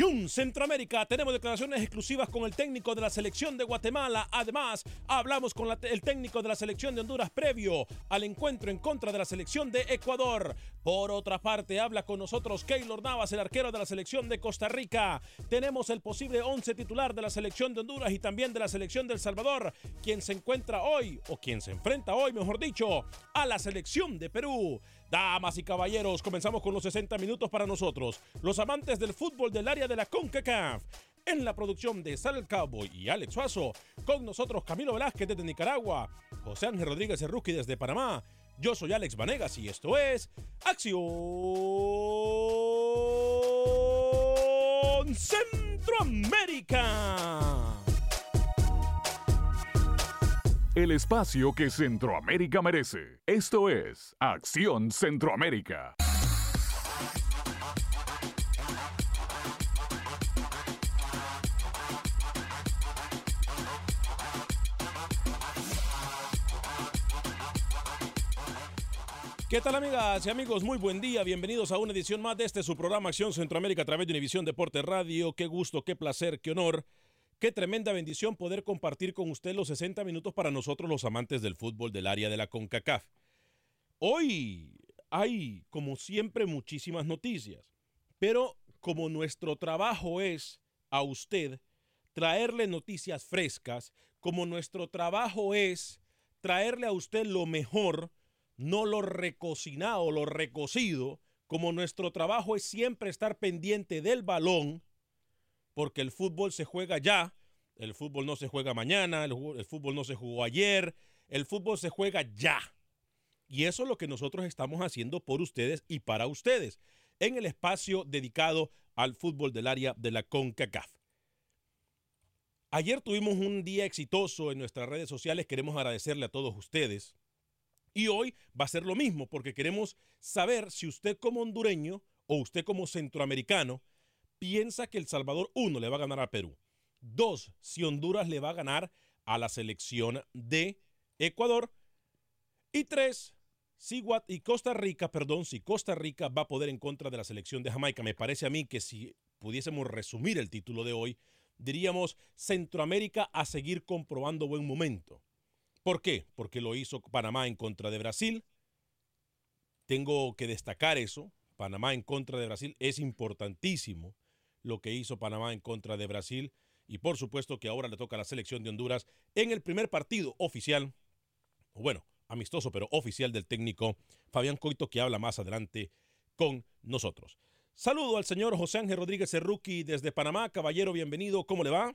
Acción Centroamérica tenemos declaraciones exclusivas con el técnico de la selección de Guatemala. Además, hablamos con el técnico de la selección de Honduras previo al encuentro en contra de la selección de Ecuador. Por otra parte, habla con nosotros Keylor Navas, el arquero de la selección de Costa Rica. Tenemos el posible 11 titular de la selección de Honduras y también de la selección de El Salvador, quien se encuentra hoy, o quien se enfrenta hoy, mejor dicho, a la selección de Perú. Damas y caballeros, comenzamos con los 60 minutos para nosotros, los amantes del fútbol del área de la CONCACAF. En la producción de Sal Cowboy y Alex Suazo, con nosotros Camilo Velázquez desde Nicaragua, José Ángel Rodríguez Cerruqui desde Panamá. Yo soy Alex Vanegas y esto es Acción Centroamérica. El espacio que Centroamérica merece. Esto es Acción Centroamérica. ¿Qué tal amigas y amigos? Muy buen día, bienvenidos a una edición más de este su programa Acción Centroamérica a través de Univisión Deporte Radio. Qué gusto, qué placer, qué honor, qué tremenda bendición poder compartir con usted los 60 minutos para nosotros los amantes del fútbol del área de la CONCACAF. Hoy hay, como siempre, muchísimas noticias, pero como nuestro trabajo es a usted traerle noticias frescas, como nuestro trabajo es traerle a usted lo mejor, no lo recocinado, lo recocido, como nuestro trabajo es siempre estar pendiente del balón, porque el fútbol se juega ya, el fútbol no se juega mañana, el, fútbol no se jugó ayer, el fútbol se juega ya. Y eso es lo que nosotros estamos haciendo por ustedes y para ustedes en el espacio dedicado al fútbol del área de la CONCACAF. Ayer tuvimos un día exitoso en nuestras redes sociales, queremos agradecerle a todos ustedes. Y hoy va a ser lo mismo, porque queremos saber si usted como hondureño o usted como centroamericano piensa que El Salvador, uno, le va a ganar a Perú. Dos, si Honduras le va a ganar a la selección de Ecuador. Y tres, si y Costa Rica, perdón, si Costa Rica va a poder en contra de la selección de Jamaica. Me parece a mí que si pudiésemos resumir el título de hoy, diríamos, Centroamérica a seguir comprobando buen momento. ¿Por qué? Porque lo hizo Panamá en contra de Brasil. Tengo que destacar eso. Panamá en contra de Brasil es importantísimo lo que hizo Panamá en contra de Brasil. Y por supuesto que ahora le toca a la selección de Honduras en el primer partido oficial, bueno, amistoso pero oficial del técnico Fabián Coito que habla más adelante con nosotros. Saludo al señor José Ángel Rodríguez Cerruqui desde Panamá. Caballero, bienvenido. ¿Cómo le va?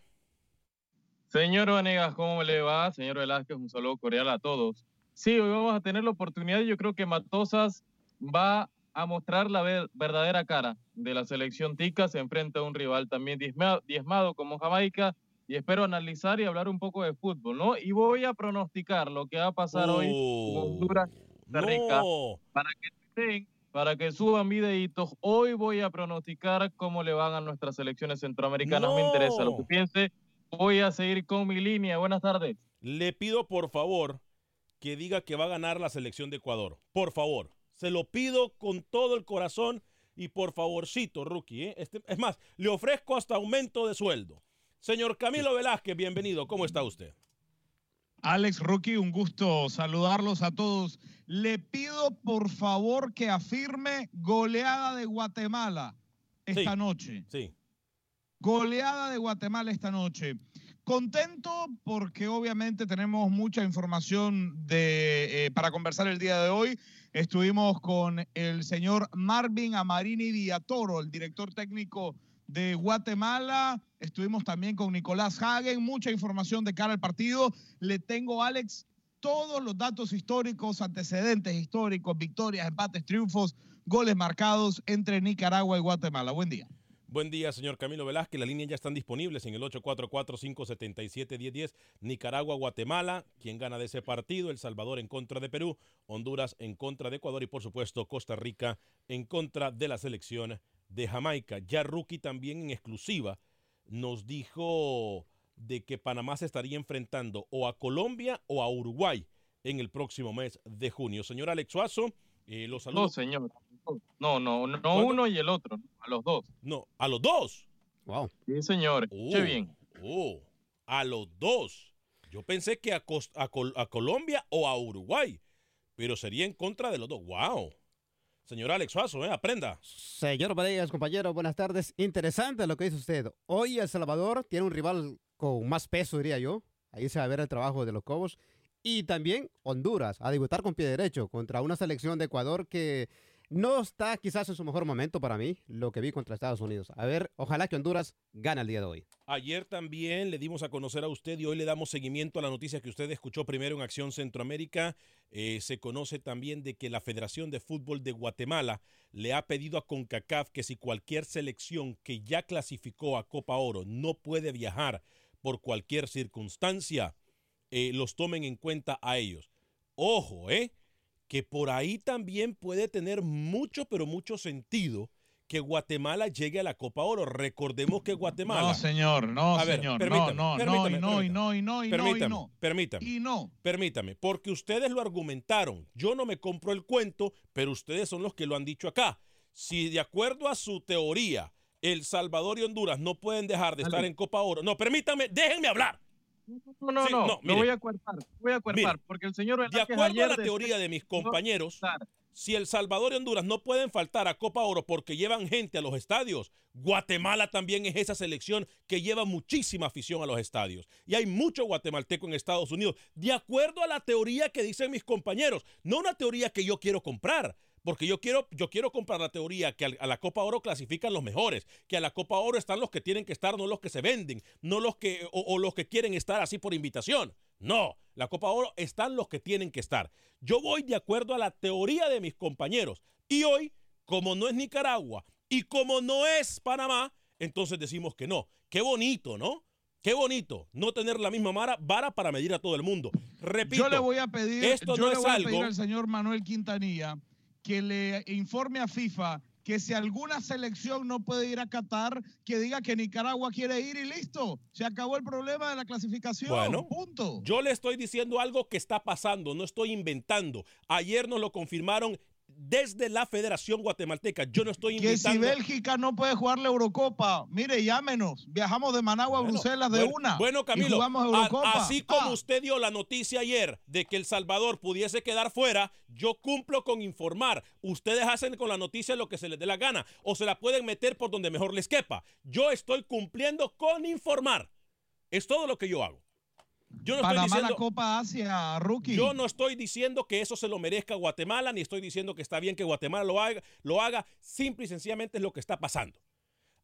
Señor Vanegas, ¿cómo le va? Señor Velázquez, un saludo cordial a todos. Sí, hoy vamos a tener la oportunidad yo creo que Matosas va a mostrar la verdadera cara de la selección tica. Se enfrenta a un rival también diezmado, como Jamaica y espero analizar y hablar un poco de fútbol, ¿no? Y voy a pronosticar lo que va a pasar hoy con Honduras, Rica, para que para que suban videitos. Hoy voy a pronosticar cómo le van a nuestras selecciones centroamericanas. Me interesa lo que piense. Voy a seguir con mi línea. Buenas tardes. Le pido por favor que diga que va a ganar la selección de Ecuador. Por favor. Se lo pido con todo el corazón y por favorcito, rookie. ¿eh? Este, es más, le ofrezco hasta aumento de sueldo. Señor Camilo Velázquez, bienvenido. ¿Cómo está usted? Alex Rookie, un gusto saludarlos a todos. Le pido por favor que afirme goleada de Guatemala esta noche. Sí. Goleada de Guatemala esta noche. Contento porque obviamente tenemos mucha información eh, para conversar el día de hoy. Estuvimos con el señor Marvin Amarini Villatoro, el director técnico de Guatemala. Estuvimos también con Nicolás Hagen. Mucha información de cara al partido. Le tengo, Alex, todos los datos históricos, antecedentes históricos, victorias, empates, triunfos, goles marcados entre Nicaragua y Guatemala. Buen día. Buen día, señor Camilo Velázquez. Las líneas ya están disponibles en el 844-577-1010. Nicaragua, Guatemala. ¿Quién gana de ese partido? El Salvador en contra de Perú. Honduras en contra de Ecuador. Y por supuesto, Costa Rica en contra de la selección de Jamaica. Ya Rookie también en exclusiva nos dijo de que Panamá se estaría enfrentando o a Colombia o a Uruguay en el próximo mes de junio. Señor Alex Suazo, eh, los saludos. No, señor. No, no, no uno y el otro, a los dos. No, a los dos. Wow. Sí, señor. Qué bien. Oh, a los dos. Yo pensé que a, a, Colombia o a Uruguay, pero sería en contra de los dos. Wow. Señor Alex Suazo, ¿eh? aprenda. Señor Varegas, compañero, buenas tardes. Interesante lo que dice usted. Hoy El Salvador tiene un rival con más peso, diría yo. Ahí se va a ver el trabajo de los Cobos. Y también Honduras, a debutar con pie derecho contra una selección de Ecuador que no está quizás en su mejor momento para mí, lo que vi contra Estados Unidos. A ver, ojalá que Honduras gane el día de hoy. Ayer también le dimos a conocer a usted y hoy le damos seguimiento a la noticia que usted escuchó primero en Acción Centroamérica. Eh, se conoce también de que la Federación de Fútbol de Guatemala le ha pedido a CONCACAF que si cualquier selección que ya clasificó a Copa Oro no puede viajar por cualquier circunstancia, eh, los tomen en cuenta a ellos. Ojo, ¿eh? Que por ahí también puede tener mucho, pero mucho sentido que Guatemala llegue a la Copa Oro. Recordemos que Guatemala. No, señor, no, señor. no, no, no, y no, y no, y no, y no, y no. Permítame. Y no. Permítame, porque ustedes lo argumentaron. Yo no me compro el cuento, pero ustedes son los que lo han dicho acá. Si de acuerdo a su teoría, El Salvador y Honduras no pueden dejar de estar en Copa Oro. No, permítame, déjenme hablar. No, no, no, no, voy a cuerpar, voy a cuerpar, porque el señor De acuerdo a la teoría de mis compañeros, si El Salvador y Honduras no pueden faltar a Copa Oro porque llevan gente a los estadios, Guatemala también es esa selección que lleva muchísima afición a los estadios. Y hay mucho guatemalteco en Estados Unidos, de acuerdo a la teoría que dicen mis compañeros, no una teoría que yo quiero comprar. Porque yo quiero, yo quiero comprar la teoría que a la Copa Oro clasifican los mejores, que a la Copa Oro están los que tienen que estar, no los que se venden, no los que, o, los que quieren estar así por invitación. No, la Copa Oro están los que tienen que estar. Yo voy de acuerdo a la teoría de mis compañeros. Y hoy, como no es Nicaragua y como no es Panamá, entonces decimos que no. Qué bonito, ¿no? Qué bonito no tener la misma vara, para medir a todo el mundo. Repito, yo le voy a pedir, esto no es a algo, pedir al señor Manuel Quintanilla que le informe a FIFA que si alguna selección no puede ir a Qatar, que diga que Nicaragua quiere ir y listo. Se acabó el problema de la clasificación. Bueno, punto. Yo le estoy diciendo algo que está pasando, no estoy inventando. Ayer nos lo confirmaron desde la Federación Guatemalteca. Yo no estoy Que si invitando... Bélgica no puede jugar la Eurocopa, mire, llámenos. Viajamos de Managua a Bruselas de bueno, una. Bueno, Camilo, a- así como Ah, usted dio la noticia ayer de que El Salvador pudiese quedar fuera, yo cumplo con informar. Ustedes hacen con la noticia lo que se les dé la gana o se la pueden meter por donde mejor les quepa. Yo estoy cumpliendo con informar. Es todo lo que yo hago. Yo no estoy diciendo... la Copa Asia, rookie. Yo no estoy diciendo que eso se lo merezca Guatemala, ni estoy diciendo que está bien que Guatemala lo haga, lo haga. Simple y sencillamente es lo que está pasando.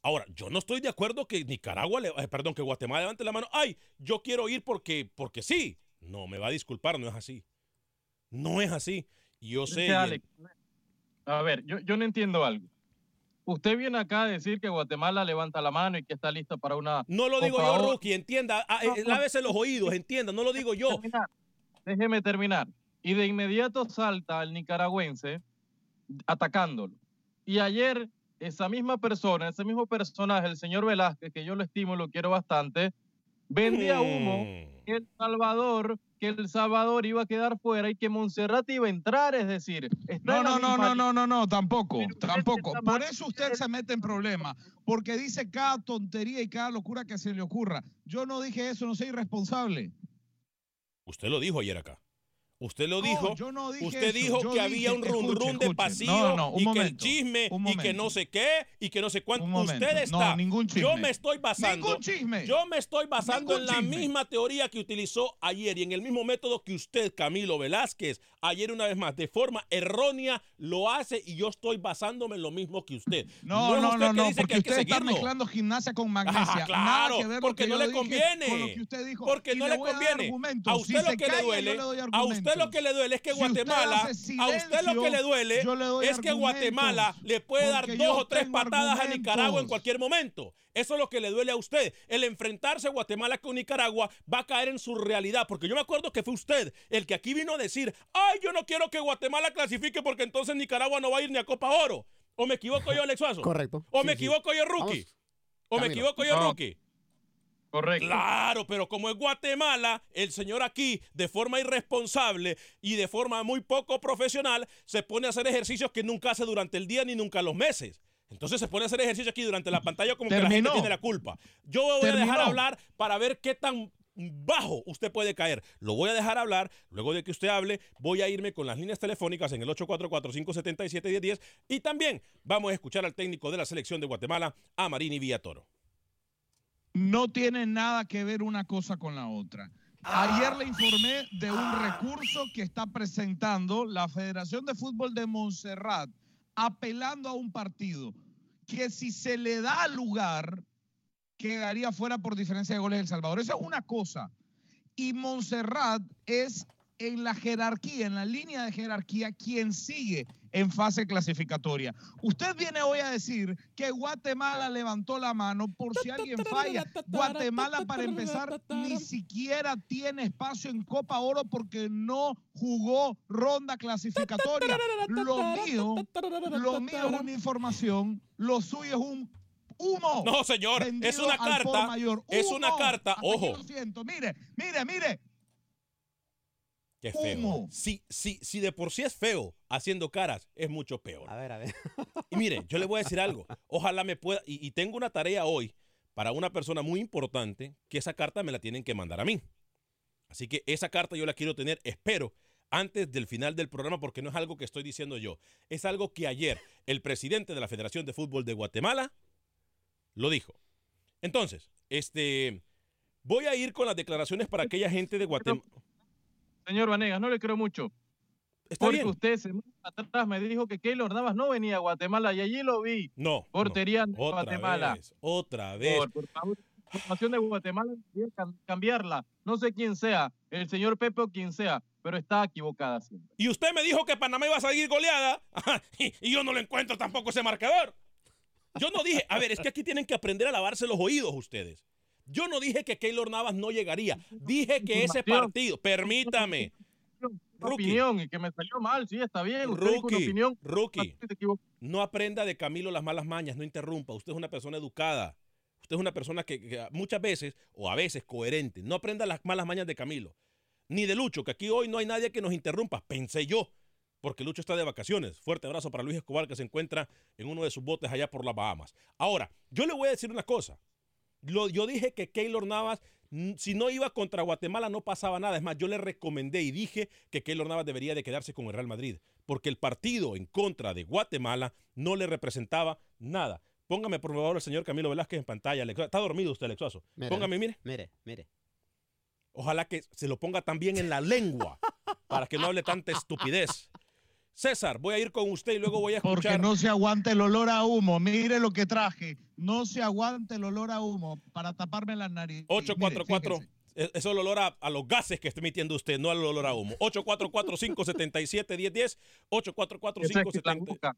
Ahora, yo no estoy de acuerdo que Nicaragua, le- eh, perdón, que Guatemala levante la mano. Ay, yo quiero ir porque, porque sí. No, me va a disculpar, no es así. No es así. Yo sé. A ver, yo, yo no entiendo algo. Usted viene acá a decir que Guatemala levanta la mano y que está lista para una. No lo digo yo. Rookie, entienda. Ah, No, eh, no. lávese los oídos, entienda. No lo digo yo. Terminar. Déjeme terminar. Y de inmediato salta el nicaragüense atacándolo. Y ayer esa misma persona, ese mismo personaje, el señor Velázquez, que yo lo estimo y lo quiero bastante, vendía humo Mm. que El Salvador, que El Salvador iba a quedar fuera y que Montserrat iba a entrar, es decir, No, no, no, no, no, no, no, tampoco, Pero usted tampoco. Por eso usted se mete en problemas, porque dice cada tontería y cada locura que se le ocurra. Yo no dije eso, no soy irresponsable. Usted lo dijo ayer acá. Usted lo No, dijo. yo no dije usted eso, dijo yo que había un run run de pasillo No, y que el chisme y que no sé qué y que no sé cuánto. Usted está. Ningún Yo me estoy basando. Ningún chisme. Yo me estoy basando Ningún en la chisme. misma teoría que utilizó ayer y en el mismo método que usted, Camilo Velázquez, ayer una vez más, de forma errónea, lo hace y yo estoy basándome en lo mismo que usted. No, no, no, que no, dice porque que hay que usted está mezclando gimnasia con magnesia. Ah, Nada claro, porque que no le conviene. Porque no le, conviene. A usted lo que le duele, a usted lo argumentos. que le duele es que Si usted Guatemala, a usted lo que le duele le es que Guatemala le puede dar dos o tres patadas a Nicaragua en cualquier momento. Eso es lo que le duele a usted. El enfrentarse Guatemala con Nicaragua va a caer en su realidad. Porque yo me acuerdo que fue usted el que aquí vino a decir, ay, yo no quiero que Guatemala clasifique porque entonces Nicaragua no va a ir ni a Copa Oro. ¿O me equivoco yo, Alex Suazo? Correcto. ¿O Sí, me sí. equivoco yo, Rookie? Vamos. ¿O me equivoco yo, No. Rookie? Correcto. Claro, pero como es Guatemala, el señor aquí, de forma irresponsable y de forma muy poco profesional, se pone a hacer ejercicios que nunca hace durante el día ni nunca los meses. Entonces se pone a hacer ejercicio aquí durante la pantalla como que la gente tiene la culpa. Yo voy a dejar hablar para ver qué tan bajo usted puede caer. Lo voy a dejar hablar. Luego de que usted hable, voy a irme con las líneas telefónicas en el 844-577-1010 y también vamos a escuchar al técnico de la selección de Guatemala, a Marini Villatoro. No tiene nada que ver una cosa con la otra. Ayer le informé de un recurso que está presentando la Federación de Fútbol de Montserrat apelando a un partido que si se le da lugar quedaría fuera por diferencia de goles El Salvador. Esa es una cosa. Y Montserrat es en la jerarquía, en la línea de jerarquía, quien sigue en fase clasificatoria. Usted viene hoy a decir que Guatemala levantó la mano por si alguien falla. Guatemala, para empezar, ni siquiera tiene espacio en Copa Oro porque no jugó ronda clasificatoria. Lo mío, lo mío es una información, lo suyo es un humo. No, señor, es una carta. mayor. Es una carta, ojo. lo siento. Mire, mire, mire. Qué feo. Si, si, si de por sí es feo haciendo caras, es mucho peor. A ver, a ver. Y mire, yo le voy a decir algo. Ojalá me pueda. Y, y tengo una tarea hoy para una persona muy importante que esa carta me la tienen que mandar a mí. Así que esa carta yo la quiero tener, espero, antes del final del programa, porque no es algo que estoy diciendo yo. Es algo que ayer el presidente de la Federación de Fútbol de Guatemala lo dijo. Entonces, este. Voy a ir con las declaraciones para aquella gente de Guatemala. Señor Vanegas, no le creo mucho. Está porque bien. usted semanas atrás me dijo que Keylor Navas no venía a Guatemala y allí lo vi. No. Portería no. Otra Guatemala. vez, otra vez. Por, por favor, la información de Guatemala cambiarla. No sé quién sea, el señor Pepe o quien sea, pero está equivocada siempre. Y usted me dijo que Panamá iba a salir goleada y, y yo no lo encuentro tampoco ese marcador. Yo no dije, a ver, es que aquí tienen que aprender a lavarse los oídos ustedes. Yo no dije que Keylor Navas no llegaría. Dije que ese partido, permítame, Una opinión y que me salió mal, sí, está bien. Usted dijo una Rookie, opinión. rookie, equivocó. no aprenda de Camilo las malas mañas, no interrumpa. Usted es una persona educada. Usted es una persona que, que muchas veces, o a veces, coherente. No aprenda las malas mañas de Camilo. Ni de Lucho, que aquí hoy no hay nadie que nos interrumpa. Pensé yo. porque Lucho está de vacaciones. Fuerte abrazo para Luis Escobar que se encuentra en uno de sus botes allá por las Bahamas. Ahora, yo le voy a decir una cosa. Lo- yo dije que Keylor Navas, si no iba contra Guatemala, no pasaba nada. Es más, yo le recomendé y dije que Keylor Navas debería de quedarse con el Real Madrid, porque el partido en contra de Guatemala no le representaba nada. Póngame, por favor, el señor Camilo Velázquez en pantalla. Está dormido usted, Alexuazo. Póngame, mire. Mire, mire. Ojalá que se lo ponga también en la lengua para que no hable tanta estupidez. César, voy a ir con usted y luego voy a escuchar. Porque no se aguanta el olor a humo. Mire lo que traje. No se aguanta el olor a humo para taparme la nariz. 844. eh, Eso es el olor a, a los gases que está emitiendo usted, no al olor a humo. 844-577-1010. 844-570.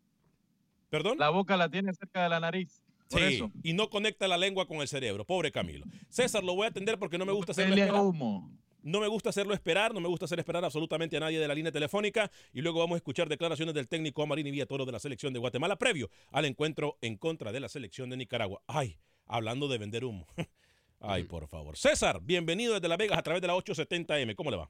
¿Perdón? La boca la tiene cerca de la nariz. Por Sí, eso. y no conecta la lengua con el cerebro. Pobre Camilo. César, lo voy a atender porque no me gusta esperar. humo. No me gusta hacerlo esperar, no me gusta hacer esperar absolutamente a nadie de la línea telefónica. Y luego vamos a escuchar declaraciones del técnico Amarini Villatoro de la selección de Guatemala previo al encuentro en contra de la selección de Nicaragua. Ay, hablando de vender humo. Ay, por favor. César, bienvenido desde Las Vegas a través de la 870M. ¿Cómo le va?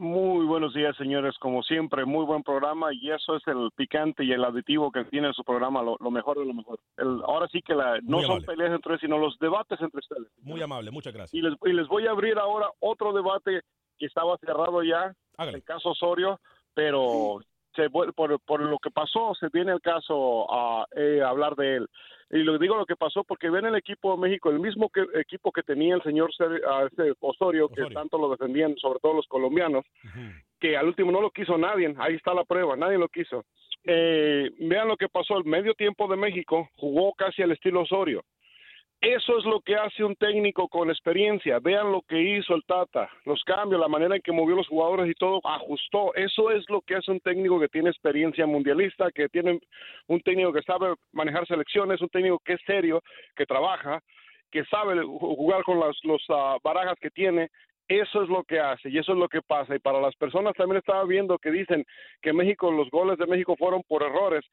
Muy buenos días, señores. Como siempre, muy buen programa y eso es el picante y el aditivo que tiene su programa, lo, lo mejor de lo mejor. El- ahora sí que la, no Muy son amable. peleas entre sino los debates entre ustedes. Muy amable, muchas gracias. Y les, y les voy a abrir ahora otro debate que estaba cerrado ya, el caso Osorio, pero se, por, por lo que pasó se viene el caso a eh, hablar de él. Y lo digo lo que pasó porque ven el equipo de México, el mismo que, equipo que tenía el señor Osorio, que tanto lo defendían, sobre todo los colombianos, que al último no lo quiso nadie, ahí está la prueba, nadie lo quiso. Eh, vean lo que pasó, el medio tiempo de México jugó casi al estilo Osorio. Eso es lo que hace un técnico con experiencia. Vean lo que hizo el Tata, los cambios, la manera en que movió los jugadores y todo, ajustó. Eso es lo que hace un técnico que tiene experiencia mundialista, que tiene un técnico que sabe manejar selecciones, un técnico que es serio, que trabaja, que sabe ju- jugar con las los, ah, barajas que tiene. Eso es lo que hace y eso es lo que pasa. Y para las personas también estaba viendo que dicen que México, los goles de México fueron por errores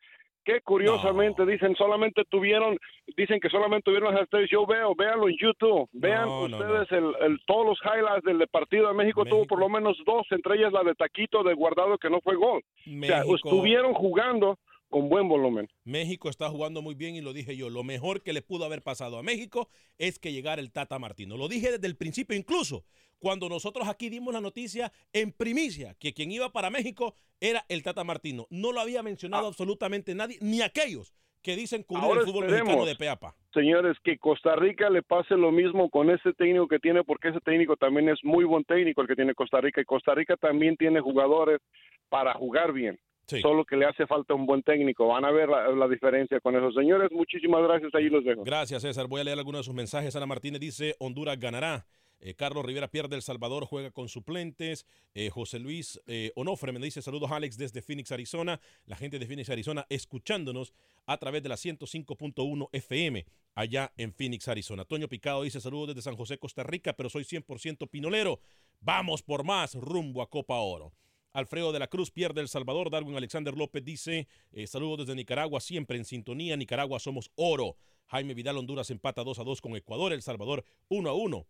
que curiosamente dicen solamente tuvieron, dicen que solamente tuvieron las estrellas. Yo veo, véanlo en YouTube, vean No, no, ustedes El, el- todos los highlights del partido de México, tuvo por lo menos dos, entre ellas la de Taquito de Guardado que no fue gol. O sea, estuvieron jugando con buen volumen. México está jugando muy bien y lo dije yo. Lo mejor que le pudo haber pasado a México es que llegara el Tata Martino. Lo dije desde el principio, incluso cuando nosotros aquí dimos la noticia en primicia que quien iba para México era el Tata Martino. No lo había mencionado absolutamente nadie, ni aquellos que dicen cubrir Ahora el fútbol mexicano de peapa. Señores, que Costa Rica le pase lo mismo con ese técnico que tiene, porque ese técnico también es muy buen técnico el que tiene Costa Rica, y Costa Rica también tiene jugadores para jugar bien. Solo que le hace falta un buen técnico. Van a ver la, la diferencia con esos señores. Muchísimas gracias. Ahí los dejo. Gracias, César. Voy a leer algunos de sus mensajes. Ana Martínez dice, Honduras ganará. Eh, Carlos Rivera pierde El Salvador, juega con suplentes. Eh, José Luis eh, Onofre me dice saludos Alex desde Phoenix, Arizona. La gente de Phoenix, Arizona, escuchándonos a través de la 105.1 FM allá en Phoenix, Arizona. Toño Picado dice saludos desde San José, Costa Rica, pero soy 100% pinolero. Vamos por más rumbo a Copa Oro. Alfredo de la Cruz pierde El Salvador. Darwin Alexander López dice eh, saludos desde Nicaragua, siempre en sintonía. Nicaragua somos oro. Jaime Vidal Honduras empata 2 a 2 con Ecuador. El Salvador 1 a 1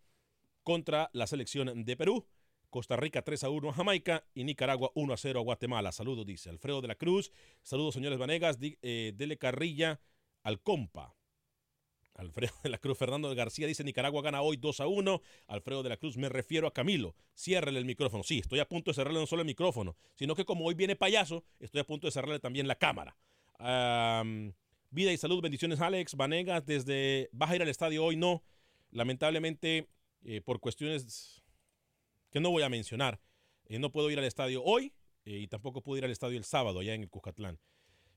contra la selección de Perú. Costa Rica 3 a 1 a Jamaica y Nicaragua 1 a 0 a Guatemala. Saludos, dice Alfredo de la Cruz. Saludos, señores Vanegas. Eh, dele carrilla al compa. Alfredo de la Cruz, Fernando García dice Nicaragua gana hoy 2 a 1. Alfredo de la Cruz, me refiero a Camilo. Ciérrele el micrófono. Sí, estoy a punto de cerrarle no solo el micrófono, sino que como hoy viene payaso, estoy a punto de cerrarle también la cámara. Vida y salud, bendiciones Alex. Vanegas desde... ¿Vas a ir al estadio hoy? No. Lamentablemente, eh, por cuestiones que no voy a mencionar, eh, no puedo ir al estadio hoy eh, y tampoco puedo ir al estadio el sábado allá en el Cuscatlán.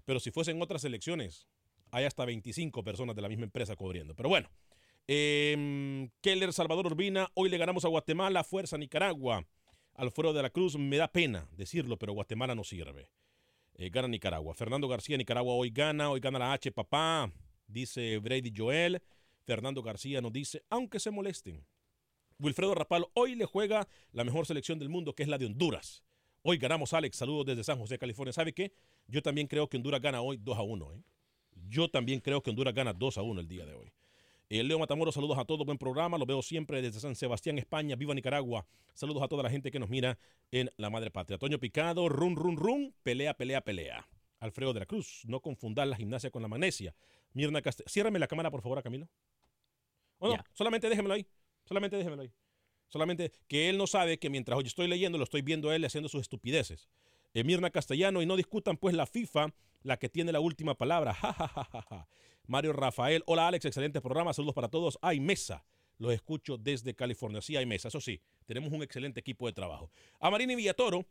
Pero si fuesen otras elecciones, hay hasta 25 personas de la misma empresa cubriendo. Pero bueno, eh, Keller Salvador Urbina, hoy le ganamos a Guatemala, fuerza Nicaragua. Alfredo de la Cruz, me da pena decirlo, pero Guatemala no sirve. Eh, gana Nicaragua. Fernando García, Nicaragua hoy gana, hoy gana la H, papá, dice Brady Joel. Fernando García nos dice, aunque se molesten. Wilfredo Rapal, hoy le juega la mejor selección del mundo, que es la de Honduras. Hoy ganamos, Alex. Saludos desde San José, California. ¿Sabe qué? Yo también creo que Honduras gana hoy 2 a 1. ¿eh? Yo también creo que Honduras gana 2 a 1 el día de hoy. Eh, Leo Matamoros, saludos a todos, buen programa, lo veo siempre desde San Sebastián, España, viva Nicaragua. Saludos a toda la gente que nos mira en la madre patria. Toño Picado, run, run, run, pelea, pelea, pelea. Alfredo de la Cruz, no confundir la gimnasia con la magnesia. Mirna Castel, ciérrame la cámara, por favor, a Camilo. O no, solamente déjemelo ahí, solamente déjemelo ahí. Solamente que él no sabe que mientras hoy estoy leyendo, lo estoy viendo a él haciendo sus estupideces. Mirna Castellano, y no discutan pues la FIFA, la que tiene la última palabra. Mario Rafael, hola Alex, excelente programa, saludos para todos. Hay mesa, los escucho desde California. Sí, hay mesa, eso sí, tenemos un excelente equipo de trabajo. A Marini Villatoro,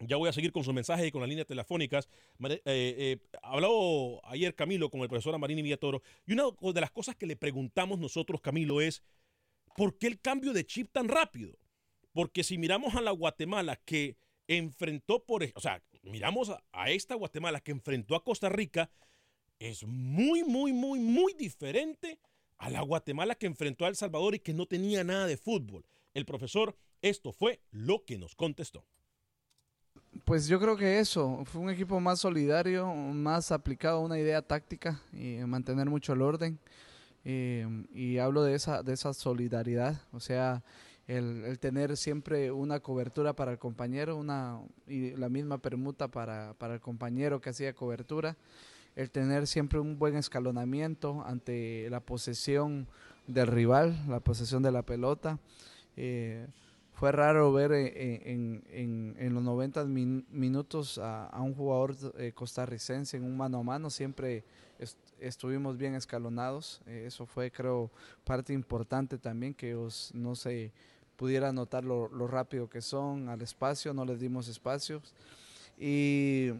ya voy a seguir con sus mensajes y con las líneas telefónicas. Eh, eh, habló ayer Camilo con el profesor Amarini Villatoro y una de las cosas que le preguntamos nosotros, Camilo, es ¿por qué el cambio de chip tan rápido? Porque si miramos a la Guatemala que enfrentó por, o sea, miramos a, esta Guatemala que enfrentó a Costa Rica, es muy, muy, muy, muy diferente a la Guatemala que enfrentó a El Salvador y que no tenía nada de fútbol. El profesor, esto fue lo que nos contestó. Pues yo creo que eso, fue un equipo más solidario, más aplicado a una idea táctica y mantener mucho el orden. Eh, y hablo de esa, de esa solidaridad, o sea, el, tener siempre una cobertura para el compañero, una y la misma permuta para, para el compañero que hacía cobertura, el tener siempre un buen escalonamiento ante la posesión del rival, la posesión de la pelota. Eh, fue raro ver eh, en, los 90 minutos a, un jugador eh, costarricense en un mano a mano, siempre estuvimos bien escalonados, eso fue creo parte importante también que no se pudiera notar lo, rápido que son al espacio, no les dimos espacios. Y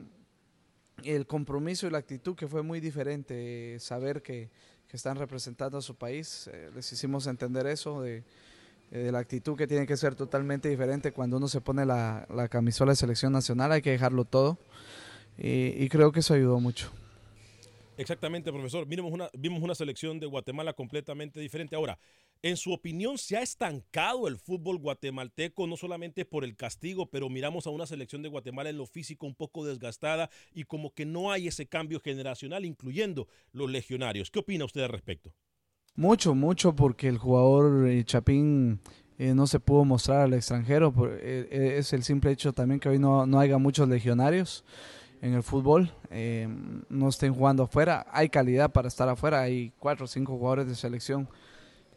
el compromiso y la actitud que fue muy diferente, saber que, están representando a su país, eh, les hicimos entender eso, de, la actitud que tiene que ser totalmente diferente cuando uno se pone la, camisola de selección nacional, hay que dejarlo todo. y creo que eso ayudó mucho. Exactamente, profesor. Vimos una, vimos una selección de Guatemala completamente diferente. Ahora, en su opinión, ¿se ha estancado el fútbol guatemalteco no solamente por el castigo, pero miramos a una selección de Guatemala en lo físico un poco desgastada y como que no hay ese cambio generacional, incluyendo los legionarios? ¿Qué opina usted al respecto? Mucho, mucho, porque el jugador eh, Chapín eh, no se pudo mostrar al extranjero. Eh, es el simple hecho también que hoy no, no haya muchos legionarios en el fútbol, eh, no estén jugando afuera. Hay calidad para estar afuera, hay cuatro o cinco jugadores de selección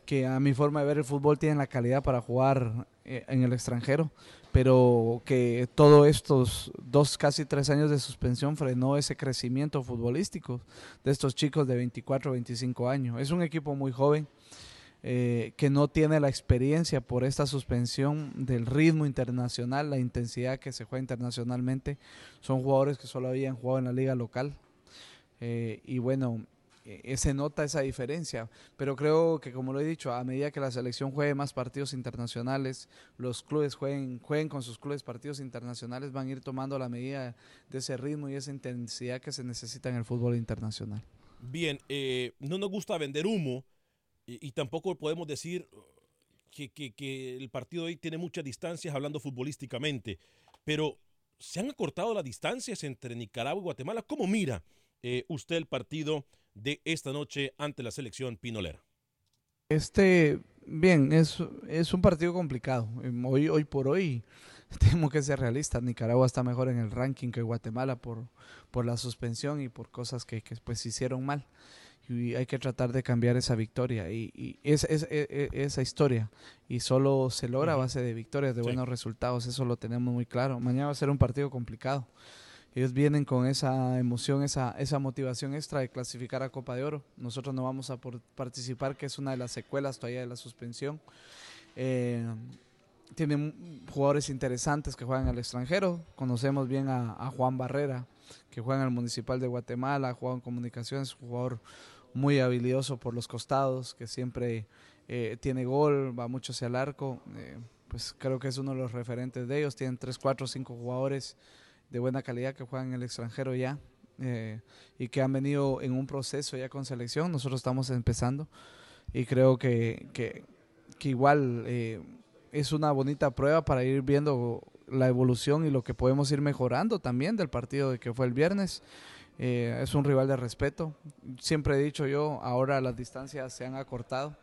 que a mi forma de ver el fútbol tienen la calidad para jugar eh, en el extranjero, pero que todos estos dos, casi tres años de suspensión frenó ese crecimiento futbolístico de estos chicos de 24 o 25 años. Es un equipo muy joven eh, que no tiene la experiencia por esta suspensión del ritmo internacional, la intensidad que se juega internacionalmente. Son jugadores que solo habían jugado en la liga local. Eh, y bueno, eh, se nota esa diferencia, pero creo que como lo he dicho, a medida que la selección juegue más partidos internacionales, los clubes jueguen, jueguen con sus clubes partidos internacionales, van a ir tomando la medida de ese ritmo y esa intensidad que se necesita en el fútbol internacional. Bien, no nos gusta vender humo, y, tampoco podemos decir que, el partido hoy tiene muchas distancias hablando futbolísticamente, pero se han acortado las distancias entre Nicaragua y Guatemala. ¿Cómo mira eh, usted el partido de esta noche ante la selección pinolera? Este, bien, es, es un partido complicado. Hoy, hoy por hoy tenemos que ser realistas. Nicaragua está mejor en el ranking que Guatemala por, por la suspensión y por cosas que, que pues hicieron mal y hay que tratar de cambiar esa victoria y, es, e, e, esa historia y solo se logra a base de victorias, de buenos resultados, eso lo tenemos muy claro. Mañana va a ser un partido complicado. Ellos vienen con esa emoción, esa, esa motivación extra de clasificar a Copa de Oro. Nosotros no vamos a participar, que es una de las secuelas todavía de la suspensión. Eh, tienen jugadores interesantes que juegan al extranjero. Conocemos bien a, a Juan Barrera, que juega en el Municipal de Guatemala, juega en comunicaciones, jugador muy habilidoso por los costados, que siempre eh, tiene gol, va mucho hacia el arco. Eh, pues creo que es uno de los referentes de ellos. Tienen 3, 4, 5 jugadores de buena calidad que juegan en el extranjero ya eh, y que han venido en un proceso ya con selección. Nosotros estamos empezando y creo que, que, que igual es una bonita prueba para ir viendo la evolución y lo que podemos ir mejorando también del partido de que fue el viernes. Eh, es un rival de respeto. Siempre he dicho yo, ahora las distancias se han acortado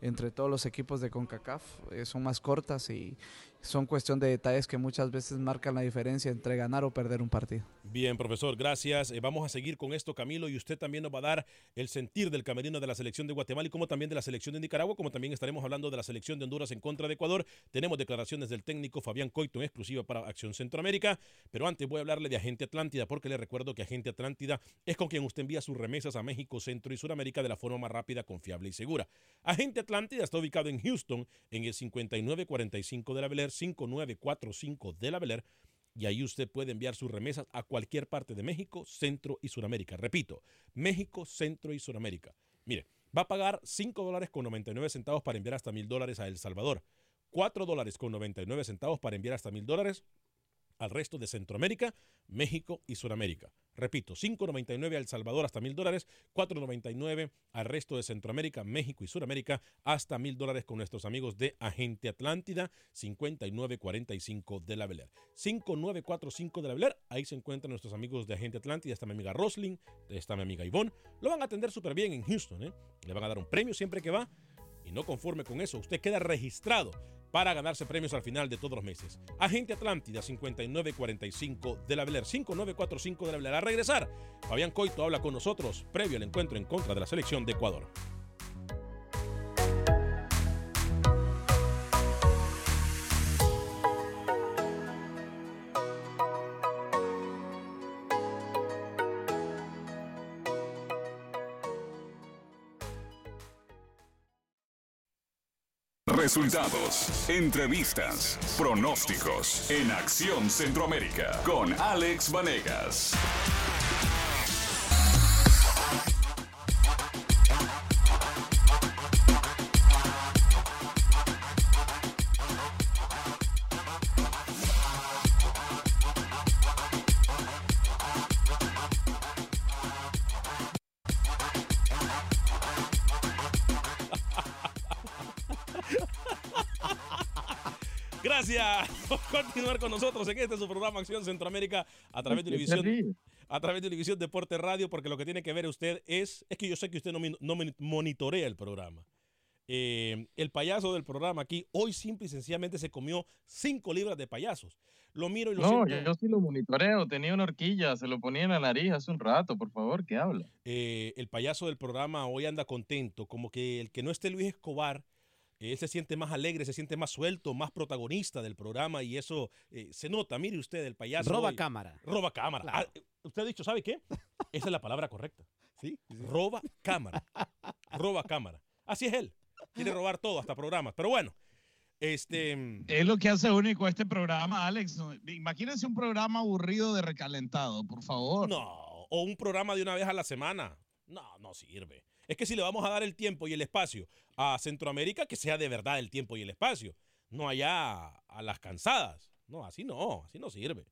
entre todos los equipos de CONCACAF, eh, son más cortas y son cuestión de detalles que muchas veces marcan la diferencia entre ganar o perder un partido. Bien, profesor, gracias. Eh, vamos a seguir con esto, Camilo, y usted también nos va a dar el sentir del camerino de la selección de Guatemala y como también de la selección de Nicaragua, como también estaremos hablando de la selección de Honduras en contra de Ecuador. Tenemos declaraciones del técnico Fabián Coito en exclusiva para Acción Centroamérica, pero antes voy a hablarle de Agente Atlántida, porque le recuerdo que Agente Atlántida es con quien usted envía sus remesas a México, Centro y Suramérica de la forma más rápida, confiable y segura. Agente Atlántida está ubicado en Houston, en el 5945 de la Bel 5945 de la Bel y ahí usted puede enviar sus remesas a cualquier parte de México, Centro y Suramérica. Repito, México, Centro y Suramérica. Mire, va a pagar 5 dólares con 99 centavos para enviar hasta mil dólares a El Salvador, 4 dólares con 99 centavos para enviar hasta mil dólares al resto de Centroamérica, México y Sudamérica. Repito, 5.99 al Salvador hasta mil dólares, 4.99 al resto de Centroamérica, México y Sudamérica hasta mil dólares con nuestros amigos de Agente Atlántida, 5945 de la Beler. 5945 de la Beler, ahí se encuentran nuestros amigos de Agente Atlántida, está mi amiga Rosling, está mi amiga Ivonne, lo van a atender súper bien en Houston, ¿eh? le van a dar un premio siempre que va. Y no conforme con eso, usted queda registrado para ganarse premios al final de todos los meses. Agente Atlántida 5945 de la Beler, 5945 de la Beler. A regresar, Fabián Coito habla con nosotros previo al encuentro en contra de la selección de Ecuador. Resultados, entrevistas, pronósticos en Acción Centroamérica con Alex Vanegas. Continuar con nosotros en este su programa Acción Centroamérica a través de televisión. A través de televisión Deporte Radio, porque lo que tiene que ver usted es, es que yo sé que usted no, no monitorea el programa. Eh, el payaso del programa aquí hoy simple y sencillamente se comió cinco libras de payasos. Lo miro y lo No, yo, sí lo monitoreo. Tenía una horquilla, se lo ponía en la nariz hace un rato, por favor, ¿qué habla? Eh, el payaso del programa hoy anda contento, como que el que no esté Luis Escobar él se siente más alegre, se siente más suelto, más protagonista del programa y eso eh, se nota. Mire usted, el payaso. Roba cámara. Roba cámara. Ah, usted ha dicho, ¿sabe qué? Esa es la palabra correcta. ¿Sí? Roba cámara. Roba cámara. Así es él. Quiere robar todo, hasta programas. Pero bueno, este... Mm, es lo que hace único este programa, Alex. Imagínense un programa aburrido de recalentado, por favor. No, o un programa de una vez a la semana. No, no sirve. Es que si le vamos a dar el tiempo y el espacio a Centroamérica, que sea de verdad el tiempo y el espacio, no allá a las cansadas. No, así no, así no sirve.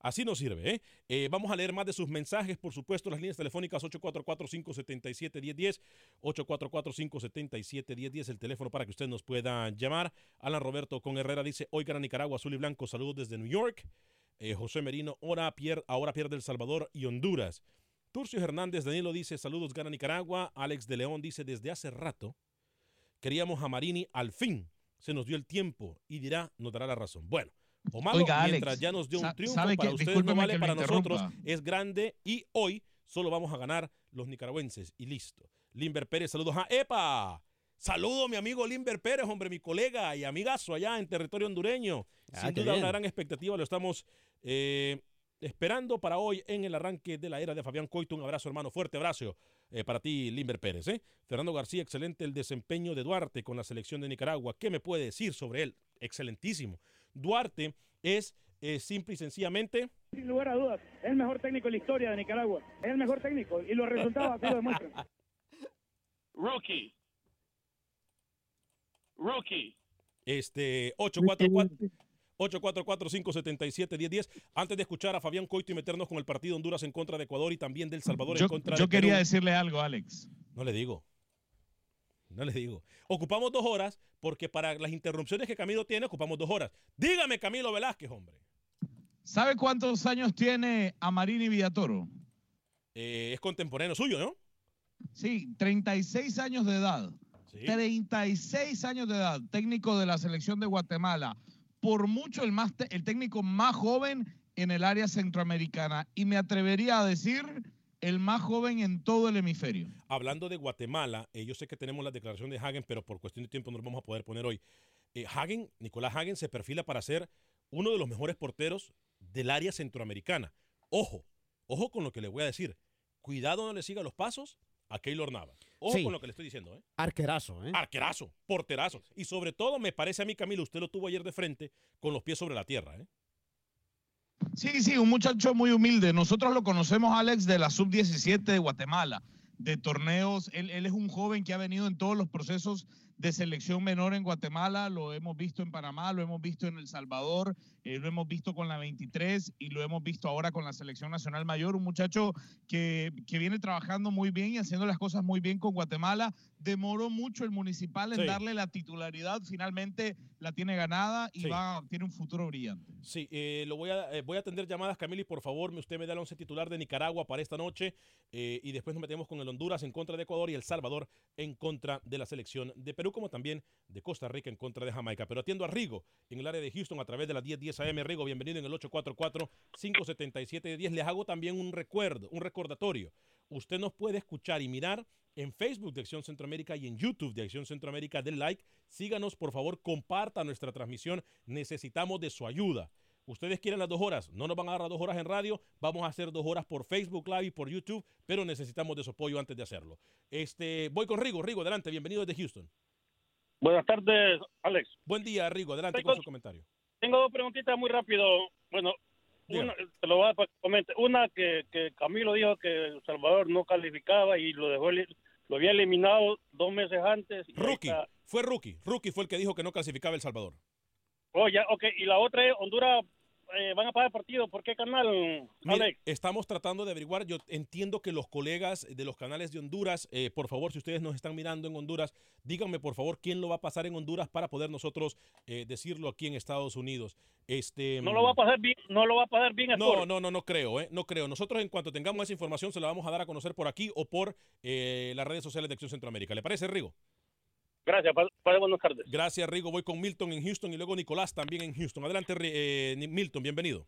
Así no sirve. ¿eh? ¿eh? vamos a leer más de sus mensajes, por supuesto, las líneas telefónicas 844-577-1010, 844-577-1010, el teléfono para que usted nos pueda llamar. Alan Roberto con Herrera dice, oigan a Nicaragua, azul y blanco, saludos desde New York. Eh, José Merino, ahora pierde El Salvador y Honduras. Turcio Hernández, Danilo dice, saludos, gana Nicaragua. Alex de León dice, desde hace rato queríamos a Marini, al fin se nos dio el tiempo y dirá, nos dará la razón. Bueno, o malo, mientras ya nos dio un triunfo, para ustedes no vale, para nosotros es grande y hoy solo vamos a ganar los nicaragüenses y listo. Limber Pérez, saludos a ¡Epa! Saludo mi amigo Limber Pérez, hombre, mi colega y amigazo allá en territorio hondureño. Ah, Sin duda una gran expectativa, lo estamos eh, esperando para hoy en el arranque de la era de Fabián Coito. Un abrazo, hermano, fuerte abrazo eh, para ti, Limber Pérez. ¿eh? Fernando García, excelente el desempeño de Duarte con la selección de Nicaragua. ¿Qué me puede decir sobre él? Excelentísimo. Duarte es eh, simple y sencillamente. Sin lugar a dudas, es el mejor técnico en la historia de Nicaragua. Es el mejor técnico y los resultados así lo demuestran. Rookie. Rookie. Este, 844. 844-577-1010. Antes de escuchar a Fabián Coito y meternos con el partido Honduras en contra de Ecuador y también del Salvador en contra de Yo quería decirle algo, Alex. No le digo. No le digo. Ocupamos dos horas porque para las interrupciones que Camilo tiene, ocupamos dos horas. Dígame, Camilo Velázquez, hombre. ¿Sabe cuántos años tiene Amarini Villatoro? eh, es contemporáneo suyo, ¿no? Sí, 36 años de edad. 36 años de edad, técnico de la selección de Guatemala. Por mucho el, más el técnico más joven en el área centroamericana. Y me atrevería a decir el más joven en todo el hemisferio. Hablando de Guatemala, eh, yo sé que tenemos la declaración de Hagen, pero por cuestión de tiempo no lo vamos a poder poner hoy. Eh, Hagen, Nicolás Hagen, se perfila para ser uno de los mejores porteros del área centroamericana. Ojo, ojo con lo que le voy a decir. Cuidado no le siga los pasos a Keylor Navas. Ojo con lo que le estoy diciendo. ¿eh? Arquerazo, ¿eh? Arquerazo, porterazo. Y sobre todo, me parece a mí, Camilo, usted lo tuvo ayer de frente con los pies sobre la tierra. ¿eh? Sí, sí, un muchacho muy humilde. Nosotros lo conocemos, Alex, de la sub-17 de Guatemala, de torneos. Él, él es un joven que ha venido en todos los procesos de selección menor en Guatemala, lo hemos visto en Panamá, lo hemos visto en El Salvador, eh, lo hemos visto con la 23 y lo hemos visto ahora con la selección nacional mayor, un muchacho que, que viene trabajando muy bien y haciendo las cosas muy bien con Guatemala. Demoró mucho el municipal en darle la titularidad, finalmente la tiene ganada y va, tiene un futuro brillante. Sí, eh, lo voy a, eh, voy a atender llamadas, Camilo, y por favor, usted me da el once titular de Nicaragua para esta noche y después nos metemos con el Honduras en contra de Ecuador y El Salvador en contra de la selección de Perú como también de Costa Rica en contra de Jamaica. Pero atiendo a Rigo en el área de Houston a través de la 1010 AM. Rigo, bienvenido en el 844-577-10. Les hago también un recuerdo, un recordatorio. Usted nos puede escuchar y mirar en Facebook de Acción Centroamérica y en YouTube de Acción Centroamérica. Den like, síganos, por favor, comparta nuestra transmisión. Necesitamos de su ayuda. Ustedes quieren las dos horas, no nos van a dar las dos horas en radio, vamos a hacer dos horas por Facebook Live y por YouTube, pero necesitamos de su apoyo antes de hacerlo. Este, voy con Rigo. Rigo, adelante, bienvenido desde Houston. Buenas tardes, Alex. Buen día, Rigo. Adelante con su comentario. Tengo dos preguntitas muy rápido. Bueno, una, te lo voy a comentar. Una que, que Camilo dijo que El Salvador no calificaba y lo dejó lo había eliminado dos meses antes. Rookie, fue rookie. Rookie fue el que dijo que no clasificaba El Salvador. Oh, ya, ok. Y la otra es Honduras eh, van a pagar partido. ¿Por qué canal, Alex? estamos tratando de averiguar. Yo entiendo que los colegas de los canales de Honduras, eh, por favor, si ustedes nos están mirando en Honduras, díganme por favor quién lo va a pasar en Honduras para poder nosotros eh, decirlo aquí en Estados Unidos. Este, no lo va a pasar bien, no lo va a pasar bien. No, no, no, no creo, no creo. Nosotros en cuanto tengamos esa información se la vamos a dar a conocer por aquí o por las redes sociales de Acción Centroamérica. ¿Le parece, Rigo? Gracias, para buenas tardes. Gracias, Rigo. Voy con Milton en Houston y luego Nicolás también en Houston. Adelante, eh, Milton, bienvenido.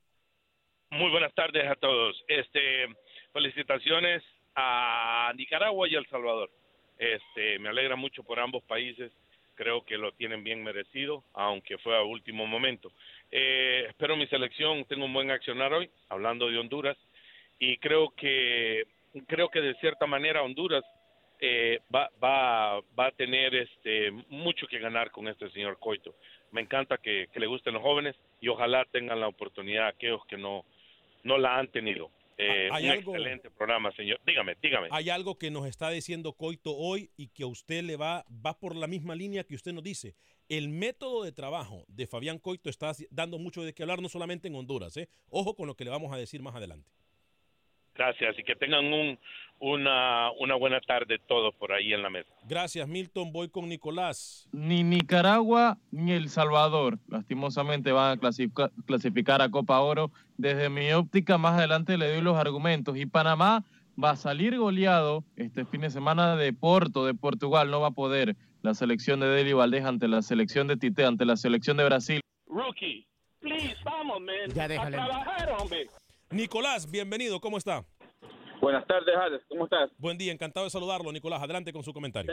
Muy buenas tardes a todos. Este, felicitaciones a Nicaragua y El Salvador. Este, me alegra mucho por ambos países. Creo que lo tienen bien merecido, aunque fue a último momento. Eh, espero mi selección tenga un buen accionar hoy, hablando de Honduras, y creo que creo que de cierta manera Honduras eh, va, va, va a tener este, mucho que ganar con este señor Coito. Me encanta que, le gusten los jóvenes y ojalá tengan la oportunidad aquellos que no, no la han tenido. Eh, un excelente programa, señor. Dígame, dígame. Hay algo que nos está diciendo Coito hoy y que a usted le va, va por la misma línea que usted nos dice. El método de trabajo de Fabián Coito está dando mucho de qué hablar, no solamente en Honduras. ¿eh? Ojo con lo que le vamos a decir más adelante. Gracias y que tengan un, una, una buena tarde todos por ahí en la mesa. Gracias, Milton. Voy con Nicolás. Ni Nicaragua ni El Salvador, lastimosamente, van a clasificar, a Copa Oro. Desde mi óptica, más adelante le doy los argumentos. Y Panamá va a salir goleado este fin de semana de Porto, de Portugal. No va a poder la selección de Deli Valdés ante la selección de Tite, ante la selección de Brasil. Rookie, please, vamos, man. Ya déjale. A trabajar, hombre. Nicolás, bienvenido, ¿cómo está? Buenas tardes, Alex, ¿cómo estás? Buen día, encantado de saludarlo, Nicolás. Adelante con su comentario.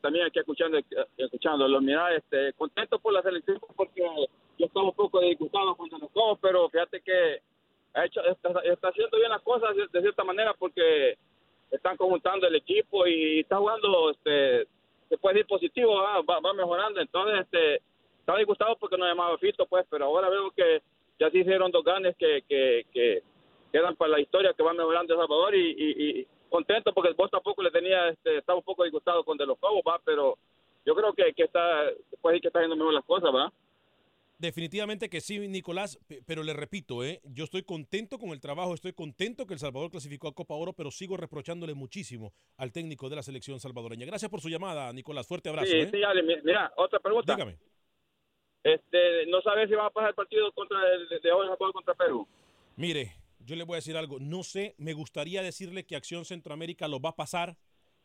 también aquí escuchando, escuchándolo. Mira, este, contento por la selección porque yo estaba un poco disgustado cuando nos vamos, pero fíjate que ha hecho, está, haciendo bien las cosas de, cierta manera porque están conjuntando el equipo y está jugando, este, se puede decir positivo, va, mejorando. Entonces, este, estaba disgustado porque no llamaba Fito, pues, pero ahora veo que ya se hicieron dos ganes que, que, que quedan para la historia que va mejorando El Salvador y, y, contento porque vos tampoco le tenía, este, estaba un poco disgustado con De los Cobos, va, pero yo creo que, que está, decir que está haciendo mejor las cosas, ¿va? Definitivamente que sí, Nicolás, pero le repito, ¿eh? yo estoy contento con el trabajo, estoy contento que El Salvador clasificó a Copa Oro, pero sigo reprochándole muchísimo al técnico de la selección salvadoreña. Gracias por su llamada, Nicolás. Fuerte abrazo. Sí, ¿eh? sí, Ale, mira, otra pregunta. Dígame. Este, no sabes si va a pasar el partido contra el de hoy contra Perú. Mire, Yo le voy a decir algo. No sé, me gustaría decirle que Acción Centroamérica lo va a pasar.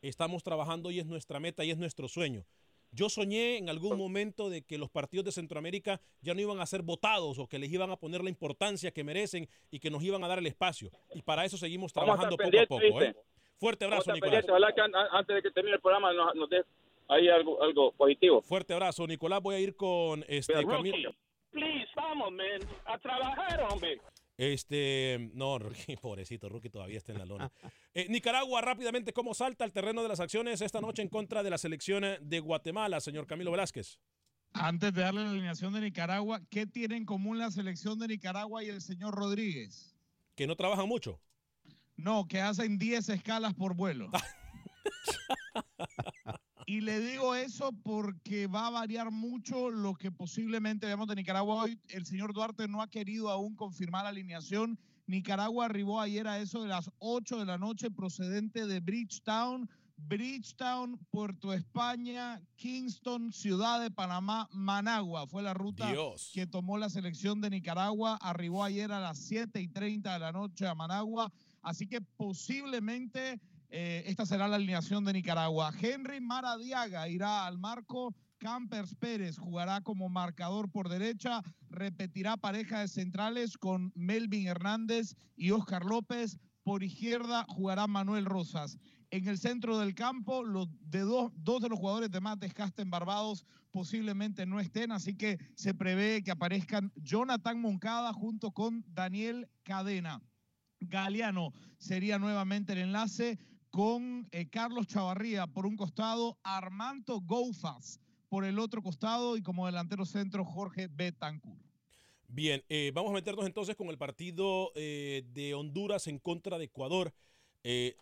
Estamos trabajando y es nuestra meta y es nuestro sueño. Yo soñé en algún momento de que los partidos de Centroamérica ya no iban a ser votados o que les iban a poner la importancia que merecen y que nos iban a dar el espacio. Y para eso seguimos trabajando poco a poco. ¿eh? Fuerte abrazo, Nicolás. Ojalá que antes de que termine el programa nos, nos dé ahí algo, algo positivo. Fuerte abrazo, Nicolás. Voy a ir con este Camilo. Please, vamos, man, a trabajar, hombre. Este, no, Rookie, pobrecito, Rookie todavía está en la lona. Eh, Nicaragua, rápidamente, ¿cómo salta el terreno de las acciones esta noche en contra de la selección de Guatemala, señor Camilo Velázquez? Antes de darle la alineación de Nicaragua, ¿qué tiene en común la selección de Nicaragua y el señor Rodríguez? Que no trabajan mucho. No, que hacen 10 escalas por vuelo. Y le digo eso porque va a variar mucho lo que posiblemente veamos de Nicaragua hoy. El señor Duarte no ha querido aún confirmar la alineación. Nicaragua arribó ayer a eso de las 8 de la noche procedente de Bridgetown. Bridgetown, Puerto España, Kingston, Ciudad de Panamá, Managua. Fue la ruta que tomó la selección de Nicaragua. Arribó ayer a las 7 y 30 de la noche a Managua. Así que posiblemente eh, esta será la alineación de Nicaragua. Henry Maradiaga irá al marco. Campers Pérez jugará como marcador por derecha. Repetirá pareja de centrales con Melvin Hernández y Oscar López. Por izquierda jugará Manuel Rosas. En el centro del campo, los de dos, dos de los jugadores de más desgaste Barbados posiblemente no estén, así que se prevé que aparezcan Jonathan Moncada junto con Daniel Cadena. Galeano sería nuevamente el enlace con eh, Carlos Chavarría por un costado, Armando Goufas por el otro costado y como delantero centro Jorge Betancourt. Bien, eh, vamos a meternos entonces con el partido eh, de Honduras en contra de Ecuador.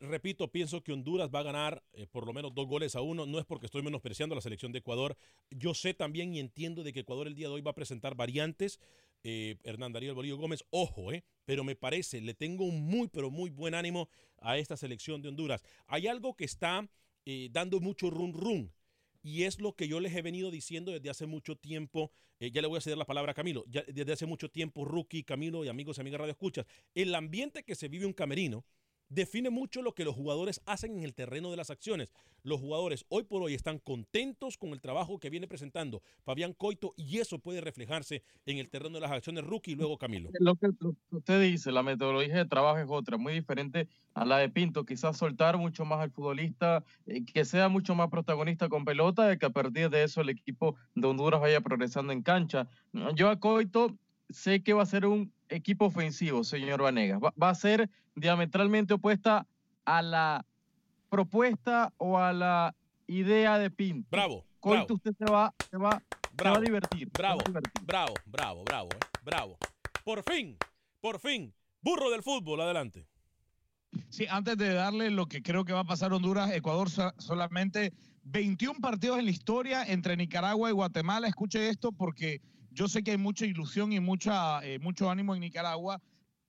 repito, pienso que Honduras va a ganar por lo menos dos goles a uno. No es porque estoy menospreciando a la selección de Ecuador. Yo sé también y entiendo de que Ecuador el día de hoy va a presentar variantes. Hernán Darío Bolillo Gómez, ojo, eh, pero me parece, le tengo un muy, pero muy buen ánimo a esta selección de Honduras. Hay algo que está eh, dando mucho run run. Y es lo que yo les he venido diciendo desde hace mucho tiempo. Eh, ya le voy a ceder la palabra a Camilo. Ya, desde hace mucho tiempo, Rookie, Camilo y amigos y amigas Radio Escuchas. El ambiente que se vive un camerino define mucho lo que los jugadores hacen en el terreno de las acciones. Los jugadores hoy por hoy están contentos con el trabajo que viene presentando Fabián Coito y eso puede reflejarse en el terreno de las acciones rookie y luego Camilo. Lo que usted dice, la metodología de trabajo es otra, muy diferente a la de Pinto. Quizás soltar mucho más al futbolista, eh, que sea mucho más protagonista con pelota, que a partir de eso el equipo de Honduras vaya progresando en cancha. Yo a Coito sé que va a ser un equipo ofensivo, señor Vanegas. Va, a ser diametralmente opuesta a la propuesta o a la idea de Pinto. Bravo. Coito usted se va, se va, a divertir. Bravo, bravo, bravo, bravo, eh, bravo. Por fin, por fin, burro del fútbol, adelante. Sí, antes de darle lo que creo que va a pasar Honduras, Ecuador solamente 21 partidos en la historia entre Nicaragua y Guatemala. Escuche esto porque yo sé que hay mucha ilusión y mucha, eh, mucho ánimo en Nicaragua,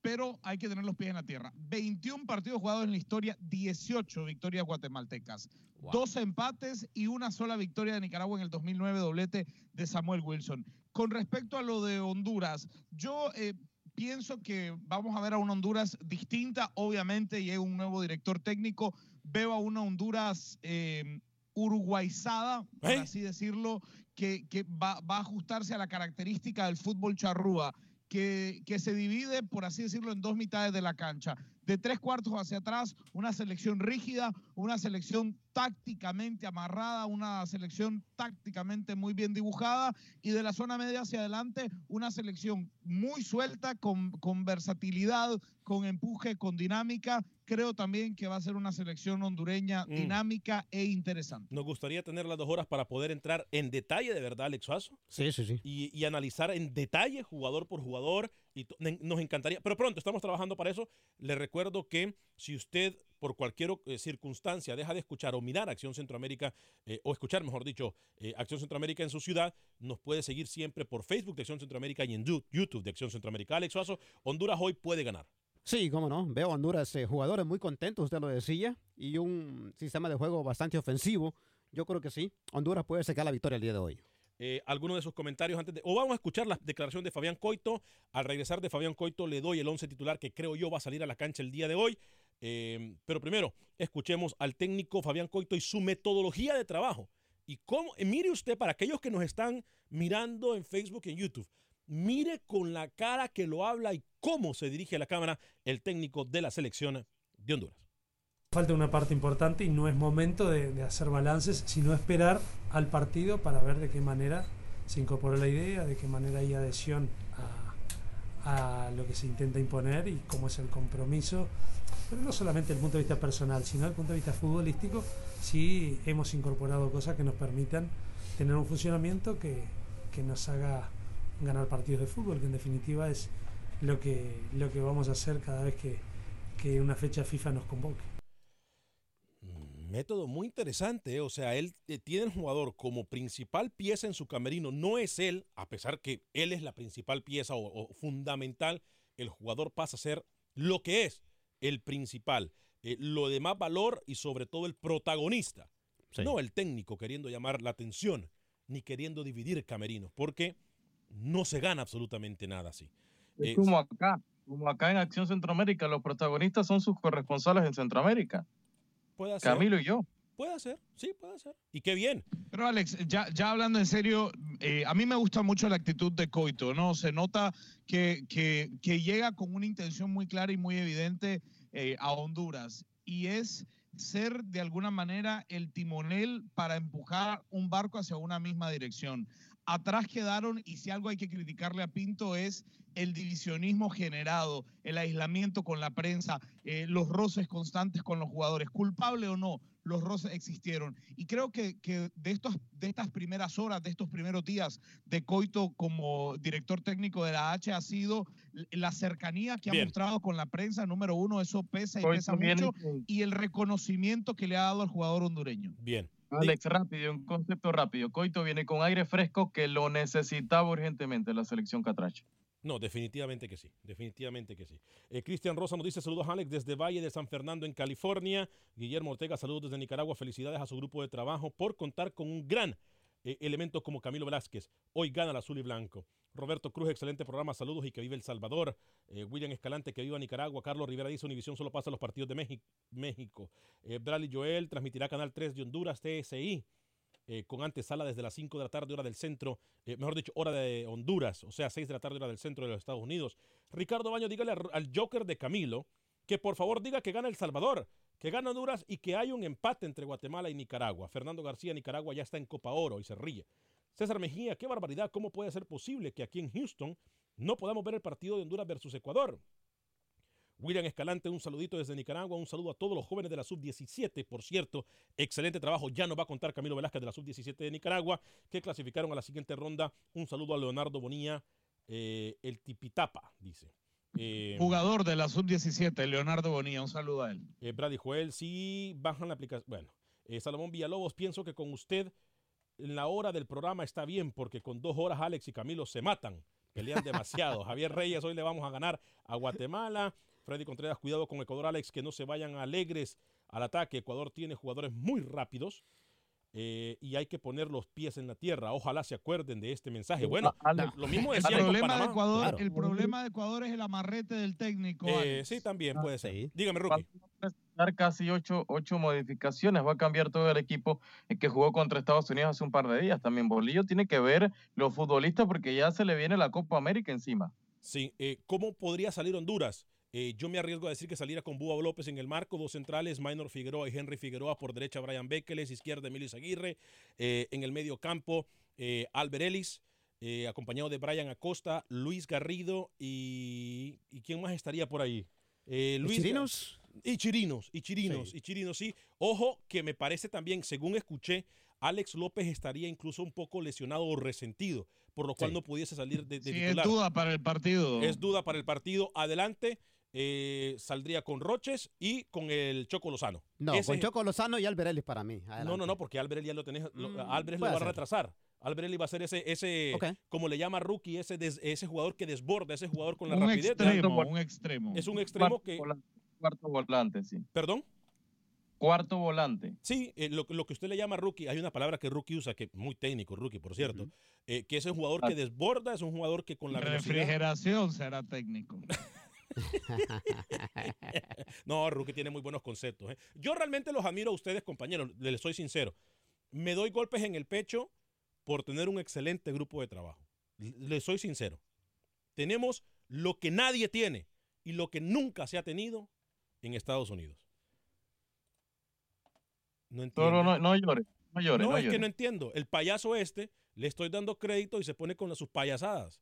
pero hay que tener los pies en la tierra. 21 partidos jugados en la historia, 18 victorias guatemaltecas, dos empates y una sola victoria de Nicaragua en el 2009, doblete de Samuel Wilson. Con respecto a lo de Honduras, yo eh, pienso que vamos a ver a una Honduras distinta, obviamente, y hay un nuevo director técnico. Veo a una Honduras eh, uruguayzada, por ¿Eh? así decirlo, que, va, a ajustarse a la característica del fútbol charrúa, que se divide, por así decirlo, en dos mitades de la cancha. De tres cuartos hacia atrás, una selección rígida, una selección tácticamente amarrada, una selección tácticamente muy bien dibujada y de la zona media hacia adelante una selección muy suelta, con, con versatilidad, con empuje, con dinámica. Creo también que va a ser una selección hondureña mm. dinámica e interesante. Nos gustaría tener las dos horas para poder entrar en detalle, de verdad, Alex Suazo. Sí, sí, sí. Y, y analizar en detalle, jugador por jugador. Y nos encantaría, pero pronto estamos trabajando para eso. Le recuerdo que si usted por cualquier eh, circunstancia deja de escuchar o mirar Acción Centroamérica, eh, o escuchar, mejor dicho, eh, Acción Centroamérica en su ciudad, nos puede seguir siempre por Facebook de Acción Centroamérica y en YouTube de Acción Centroamérica. Alex Suazo, Honduras hoy puede ganar. Sí, cómo no. Veo a Honduras jugadores muy contentos, usted lo decía, y un sistema de juego bastante ofensivo. Yo creo que sí. Honduras puede sacar la victoria el día de hoy. Eh, alguno de sus comentarios antes de... O vamos a escuchar la declaración de Fabián Coito. Al regresar de Fabián Coito le doy el 11 titular que creo yo va a salir a la cancha el día de hoy. Eh, pero primero, escuchemos al técnico Fabián Coito y su metodología de trabajo. Y cómo, eh, mire usted, para aquellos que nos están mirando en Facebook y en YouTube, mire con la cara que lo habla y cómo se dirige a la cámara el técnico de la selección de Honduras. Falta una parte importante y no es momento de, hacer balances, sino esperar al partido para ver de qué manera se incorpora la idea, de qué manera hay adhesión a, lo que se intenta imponer y cómo es el compromiso pero no solamente desde el punto de vista personal, sino desde el punto de vista futbolístico, sí hemos incorporado cosas que nos permitan tener un funcionamiento que, que nos haga ganar partidos de fútbol, que en definitiva es lo que, lo que vamos a hacer cada vez que, que una fecha FIFA nos convoque. Método muy interesante, ¿eh? o sea, él eh, tiene el jugador como principal pieza en su camerino, no es él, a pesar que él es la principal pieza o, o fundamental, el jugador pasa a ser lo que es, el principal, eh, lo de más valor y sobre todo el protagonista. No el técnico queriendo llamar la atención ni queriendo dividir camerinos, porque no se gana absolutamente nada así. Es como acá, como acá en Acción Centroamérica, los protagonistas son sus corresponsales en Centroamérica. Puede ser. Camilo y yo. Puede ser, sí, puede ser. Y qué bien. Pero Alex, ya, ya hablando en serio, eh, a mí me gusta mucho la actitud de Coito, ¿no? Se nota que, que, que llega con una intención muy clara y muy evidente eh, a Honduras. Y es ser de alguna manera el timonel para empujar un barco hacia una misma dirección. Atrás quedaron, y si algo hay que criticarle a Pinto es el divisionismo generado, el aislamiento con la prensa, eh, los roces constantes con los jugadores, culpable o no, los roces existieron. Y creo que, que, de, estos, de estas primeras horas, de estos primeros días de Coito como director técnico de la H ha sido la cercanía que Bien. ha mostrado con la prensa, número uno, eso pesa y Coito pesa mucho, viene... y el reconocimiento que le ha dado al jugador hondureño. Bien. Alex, rápido, un concepto rápido. Coito viene con aire fresco que lo necesitaba urgentemente la selección Catracha. No, definitivamente que sí, definitivamente que sí. Eh, Cristian Rosa nos dice saludos Alex desde Valle de San Fernando en California. Guillermo Ortega, saludos desde Nicaragua, felicidades a su grupo de trabajo por contar con un gran eh, elemento como Camilo Velázquez. Hoy gana el azul y blanco. Roberto Cruz, excelente programa, saludos y que vive El Salvador. Eh, William Escalante, que viva Nicaragua. Carlos Rivera dice, Univisión solo pasa los partidos de México. Eh, Bradley Joel transmitirá Canal 3 de Honduras, TSI. Eh, con antesala desde las 5 de la tarde, hora del centro, eh, mejor dicho, hora de Honduras, o sea, 6 de la tarde, hora del centro de los Estados Unidos. Ricardo Baño, dígale al, al Joker de Camilo que por favor diga que gana El Salvador, que gana Honduras y que hay un empate entre Guatemala y Nicaragua. Fernando García, Nicaragua ya está en Copa Oro y se ríe. César Mejía, qué barbaridad, ¿cómo puede ser posible que aquí en Houston no podamos ver el partido de Honduras versus Ecuador? William Escalante, un saludito desde Nicaragua, un saludo a todos los jóvenes de la sub-17, por cierto, excelente trabajo, ya nos va a contar Camilo Velázquez de la sub-17 de Nicaragua, que clasificaron a la siguiente ronda. Un saludo a Leonardo Bonilla, eh, el Tipitapa, dice. Eh, Jugador de la sub-17, Leonardo Bonilla, un saludo a él. Eh, Brady Joel, sí, bajan la aplicación. Bueno, eh, Salomón Villalobos, pienso que con usted en la hora del programa está bien, porque con dos horas Alex y Camilo se matan, pelean demasiado. Javier Reyes, hoy le vamos a ganar a Guatemala. Freddy Contreras, cuidado con Ecuador, Alex, que no se vayan alegres al ataque. Ecuador tiene jugadores muy rápidos eh, y hay que poner los pies en la tierra. Ojalá se acuerden de este mensaje. Bueno, lo mismo decía el problema, de Ecuador, claro. el problema de Ecuador es el amarrete del técnico. Eh, sí, también puede ser. Sí. Dígame, Rookie. Dar casi ocho, ocho modificaciones, va a cambiar todo el equipo que jugó contra Estados Unidos hace un par de días. También Bolillo tiene que ver los futbolistas porque ya se le viene la Copa América encima. Sí, eh, ¿cómo podría salir Honduras? Eh, yo me arriesgo a decir que saliera con Búa López en el marco, dos centrales, Minor Figueroa y Henry Figueroa, por derecha Brian Bekeles, izquierda Emilio Aguirre, eh, en el medio campo eh, Albert Ellis, eh, acompañado de Brian Acosta, Luis Garrido y, y ¿quién más estaría por ahí? Luis Chirinos? Y Chirinos, y Chirinos, sí. y Chirinos, sí. Ojo que me parece también, según escuché, Alex López estaría incluso un poco lesionado o resentido, por lo cual sí. no pudiese salir de, de sí, titular. Es duda para el partido. Es duda para el partido. Adelante. Eh, saldría con Roches y con el Choco Lozano. No, Ese... con Choco Lozano y Alberelis para mí. Adelante. No, no, no, porque Alberelis ya lo tenés. Mm, Alberelis lo va a retrasar. Alberelis va a ser ese, ese okay. como le llama rookie, ese, des, ese jugador que desborda, ese jugador con la un rapidez. Extremo, un extremo. Es un extremo que. Cuarto volante, sí. ¿Perdón? cuarto volante. Sí, eh, lo, lo, que usted le llama rookie, hay una palabra que rookie usa, que es muy técnico, rookie, por cierto, uh -huh. eh, que es un jugador que desborda, es un jugador que con la refrigeración será técnico. no, Rookie tiene muy buenos conceptos. ¿eh? Yo realmente los admiro a ustedes, compañeros, les soy sincero. Me doy golpes en el pecho por tener un excelente grupo de trabajo. Les soy sincero. Tenemos lo que nadie tiene y lo que nunca se ha tenido en Estados Unidos. No entiendo. No, no, no, llore. No, llore, no, no es llore. que no entiendo. El payaso este le estoy dando crédito y se pone con sus payasadas.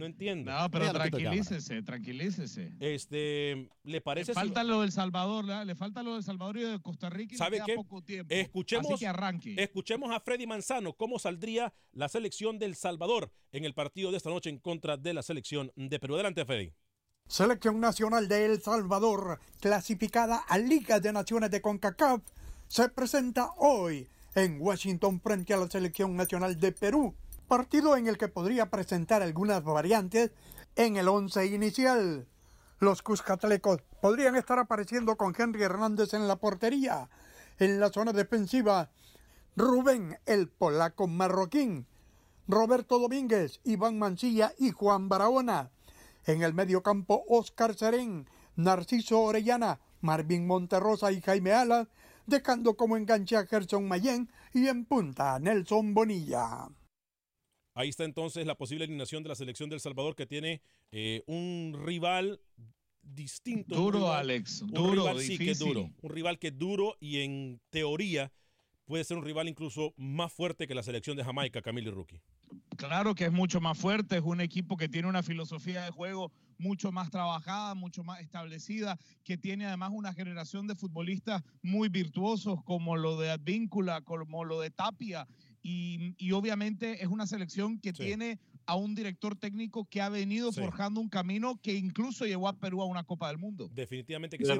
No entiendo. No, pero tranquilícese, tranquilícese. Este, ¿le parece? Le falta si... lo del Salvador, ¿la? le falta lo del Salvador y de Costa Rica y ¿Sabe queda qué? poco tiempo. Escuchemos, Así que arranque. escuchemos a Freddy Manzano cómo saldría la selección del Salvador en el partido de esta noche en contra de la selección de Perú. Adelante, Freddy. Selección Nacional de El Salvador, clasificada a Liga de Naciones de CONCACAF, se presenta hoy en Washington frente a la Selección Nacional de Perú, partido en el que podría presentar algunas variantes en el once inicial. Los Cuscatlecos podrían estar apareciendo con Henry Hernández en la portería. En la zona defensiva, Rubén el polaco marroquín, Roberto Domínguez, Iván Mancilla y Juan Barahona. En el mediocampo, Oscar Serén, Narciso Orellana, Marvin Monterrosa y Jaime Alas, dejando como enganche a Gerson Mayén y en punta Nelson Bonilla. Ahí está entonces la posible alineación de la selección del Salvador que tiene eh, un rival distinto. Duro, rival, Alex. Un Duro, rival difícil. sí que es duro. Un rival que es duro y en teoría puede ser un rival incluso más fuerte que la selección de Jamaica, Camilo y Rookie. Claro que es mucho más fuerte, es un equipo que tiene una filosofía de juego mucho más trabajada, mucho más establecida, que tiene además una generación de futbolistas muy virtuosos como lo de Advíncula, como lo de Tapia, y, y obviamente es una selección que sí. tiene a un director técnico que ha venido sí. forjando un camino que incluso llevó a Perú a una Copa del Mundo. Definitivamente que sí.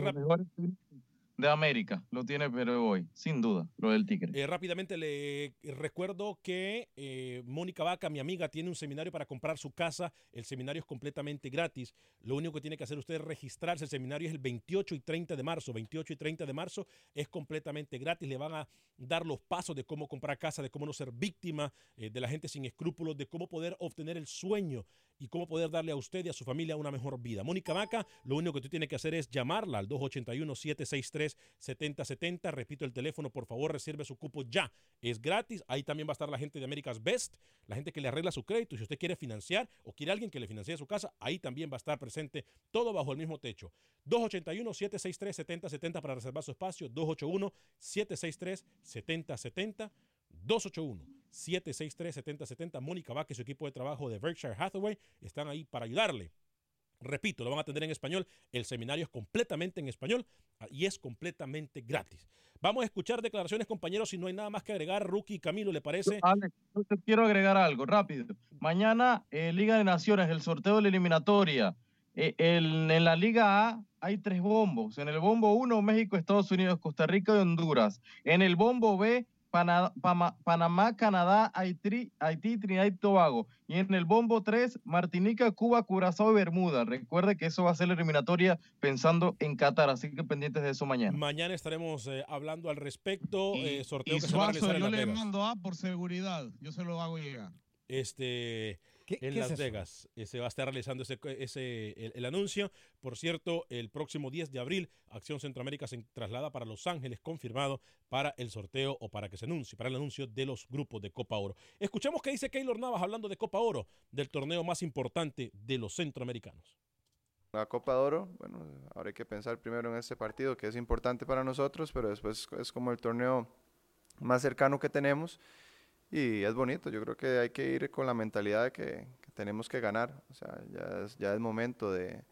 De América, lo tiene Perú hoy, sin duda, lo del Tigre. Eh, rápidamente le recuerdo que eh, Mónica Vaca, mi amiga, tiene un seminario para comprar su casa. El seminario es completamente gratis. Lo único que tiene que hacer usted es registrarse. El seminario es el 28 y 30 de marzo. 28 y 30 de marzo es completamente gratis. Le van a dar los pasos de cómo comprar casa, de cómo no ser víctima eh, de la gente sin escrúpulos, de cómo poder obtener el sueño y cómo poder darle a usted y a su familia una mejor vida. Mónica Vaca, lo único que tú tienes que hacer es llamarla al 281-763-7070. Repito el teléfono, por favor, reserve su cupo ya. Es gratis. Ahí también va a estar la gente de America's Best, la gente que le arregla su crédito. Si usted quiere financiar o quiere alguien que le financie su casa, ahí también va a estar presente todo bajo el mismo techo. 281-763-7070 para reservar su espacio. 281-763-7070. 281-763-7070. Mónica Vaca y su equipo de trabajo de Berkshire Hathaway están ahí para ayudarle. Repito, lo van a atender en español. El seminario es completamente en español y es completamente gratis. Vamos a escuchar declaraciones, compañeros, si no hay nada más que agregar. Rookie Camilo, ¿le parece? Alex, yo quiero agregar algo rápido. Mañana, eh, Liga de Naciones, el sorteo de la eliminatoria. Eh, el, en la Liga A hay tres bombos. En el bombo 1, México, Estados Unidos, Costa Rica y Honduras. En el bombo B, Panamá, Panamá, Canadá, Haití, Haití, Trinidad y Tobago. Y en el bombo 3, Martinica, Cuba, Curazao y Bermuda. Recuerde que eso va a ser la eliminatoria pensando en Qatar, así que pendientes de eso mañana. Mañana estaremos eh, hablando al respecto. Y, eh, sorteo y que Suazo, se va a realizar yo en Las le Vegas. mando A por seguridad, yo se lo hago llegar. Este, ¿Qué, en qué Las es? Vegas. Eh, se va a estar realizando ese, ese el, el anuncio. Por cierto, el próximo 10 de abril, Acción Centroamérica se traslada para Los Ángeles, confirmado para el sorteo o para que se anuncie, para el anuncio de los grupos de Copa Oro. Escuchemos qué dice Keylor Navas hablando de Copa Oro, del torneo más importante de los centroamericanos. La Copa de Oro, bueno, ahora hay que pensar primero en este partido que es importante para nosotros, pero después es como el torneo más cercano que tenemos y es bonito. Yo creo que hay que ir con la mentalidad de que, tenemos que ganar. O sea, ya es, ya es momento de,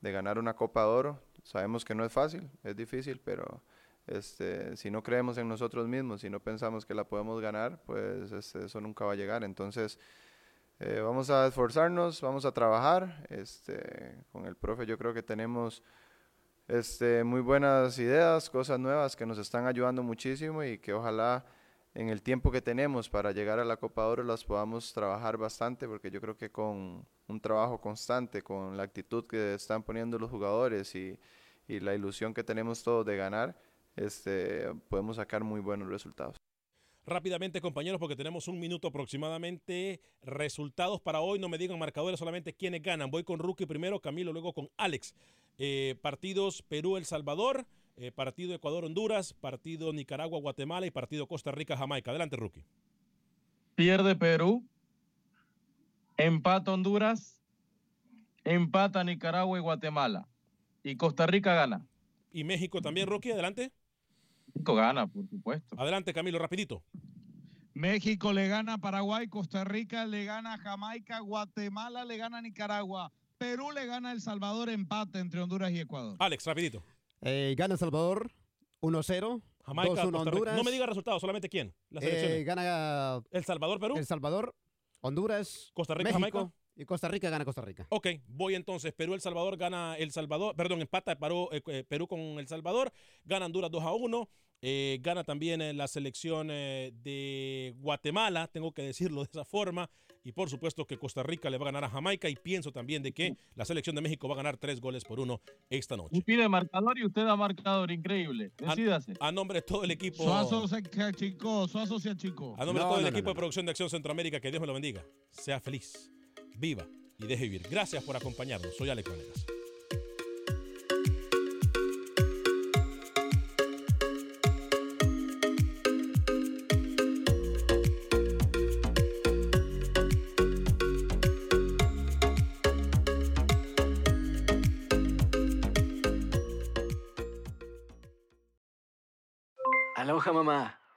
de, ganar una Copa de Oro. Sabemos que no es fácil, es difícil, pero este, si no creemos en nosotros mismos, si no pensamos que la podemos ganar, pues este, eso nunca va a llegar. Entonces, eh, vamos a esforzarnos, vamos a trabajar. Este, con el profe yo creo que tenemos este, muy buenas ideas, cosas nuevas que nos están ayudando muchísimo y que ojalá en el tiempo que tenemos para llegar a la Copa Oro las podamos trabajar bastante, porque yo creo que con un trabajo constante, con la actitud que están poniendo los jugadores y, y la ilusión que tenemos todos de ganar, este, podemos sacar muy buenos resultados. Rápidamente, compañeros, porque tenemos un minuto aproximadamente. Resultados para hoy, no me digan marcadores, solamente quiénes ganan. Voy con Rookie primero, Camilo, luego con Alex. Eh, partidos Perú-El Salvador, eh, partido Ecuador-Honduras, partido Nicaragua-Guatemala y partido Costa Rica-Jamaica. Adelante, Rookie. Pierde Perú, empata Honduras, empata Nicaragua y Guatemala. Y Costa Rica gana. Y México también, Rookie, adelante. México gana, por supuesto. Adelante, Camilo, rapidito. México le gana a Paraguay, Costa Rica le gana a Jamaica, Guatemala le gana a Nicaragua, Perú le gana a El Salvador, empate entre Honduras y Ecuador. Alex, rapidito. Eh, gana El Salvador 1-0. Jamaica, 2-1 Costa Rica. Honduras. No me diga resultados, solamente quién. Las Eh, selecciones. gana El Salvador, Perú. El Salvador, Honduras, Costa Rica, México, Jamaica. y Costa Rica gana Costa Rica. Ok, voy entonces. Perú, El Salvador gana El Salvador, perdón, empata Perú, eh, eh, Perú con El Salvador, gana Honduras 2 a 1, eh, gana también eh, la selección eh, de Guatemala, tengo que decirlo de esa forma, y por supuesto que Costa Rica le va a ganar a Jamaica y pienso también de que la selección de México va a ganar tres goles por uno esta noche. Y pide marcador y usted da marcador, increíble. Decídase. A nombre de todo el equipo. Suazo se chico, Suazo. A nombre de todo el equipo de producción de Acción Centroamérica, que Dios me lo bendiga. Sea feliz, viva y deje vivir. Gracias por acompañarnos. Soy Alex Vanegas.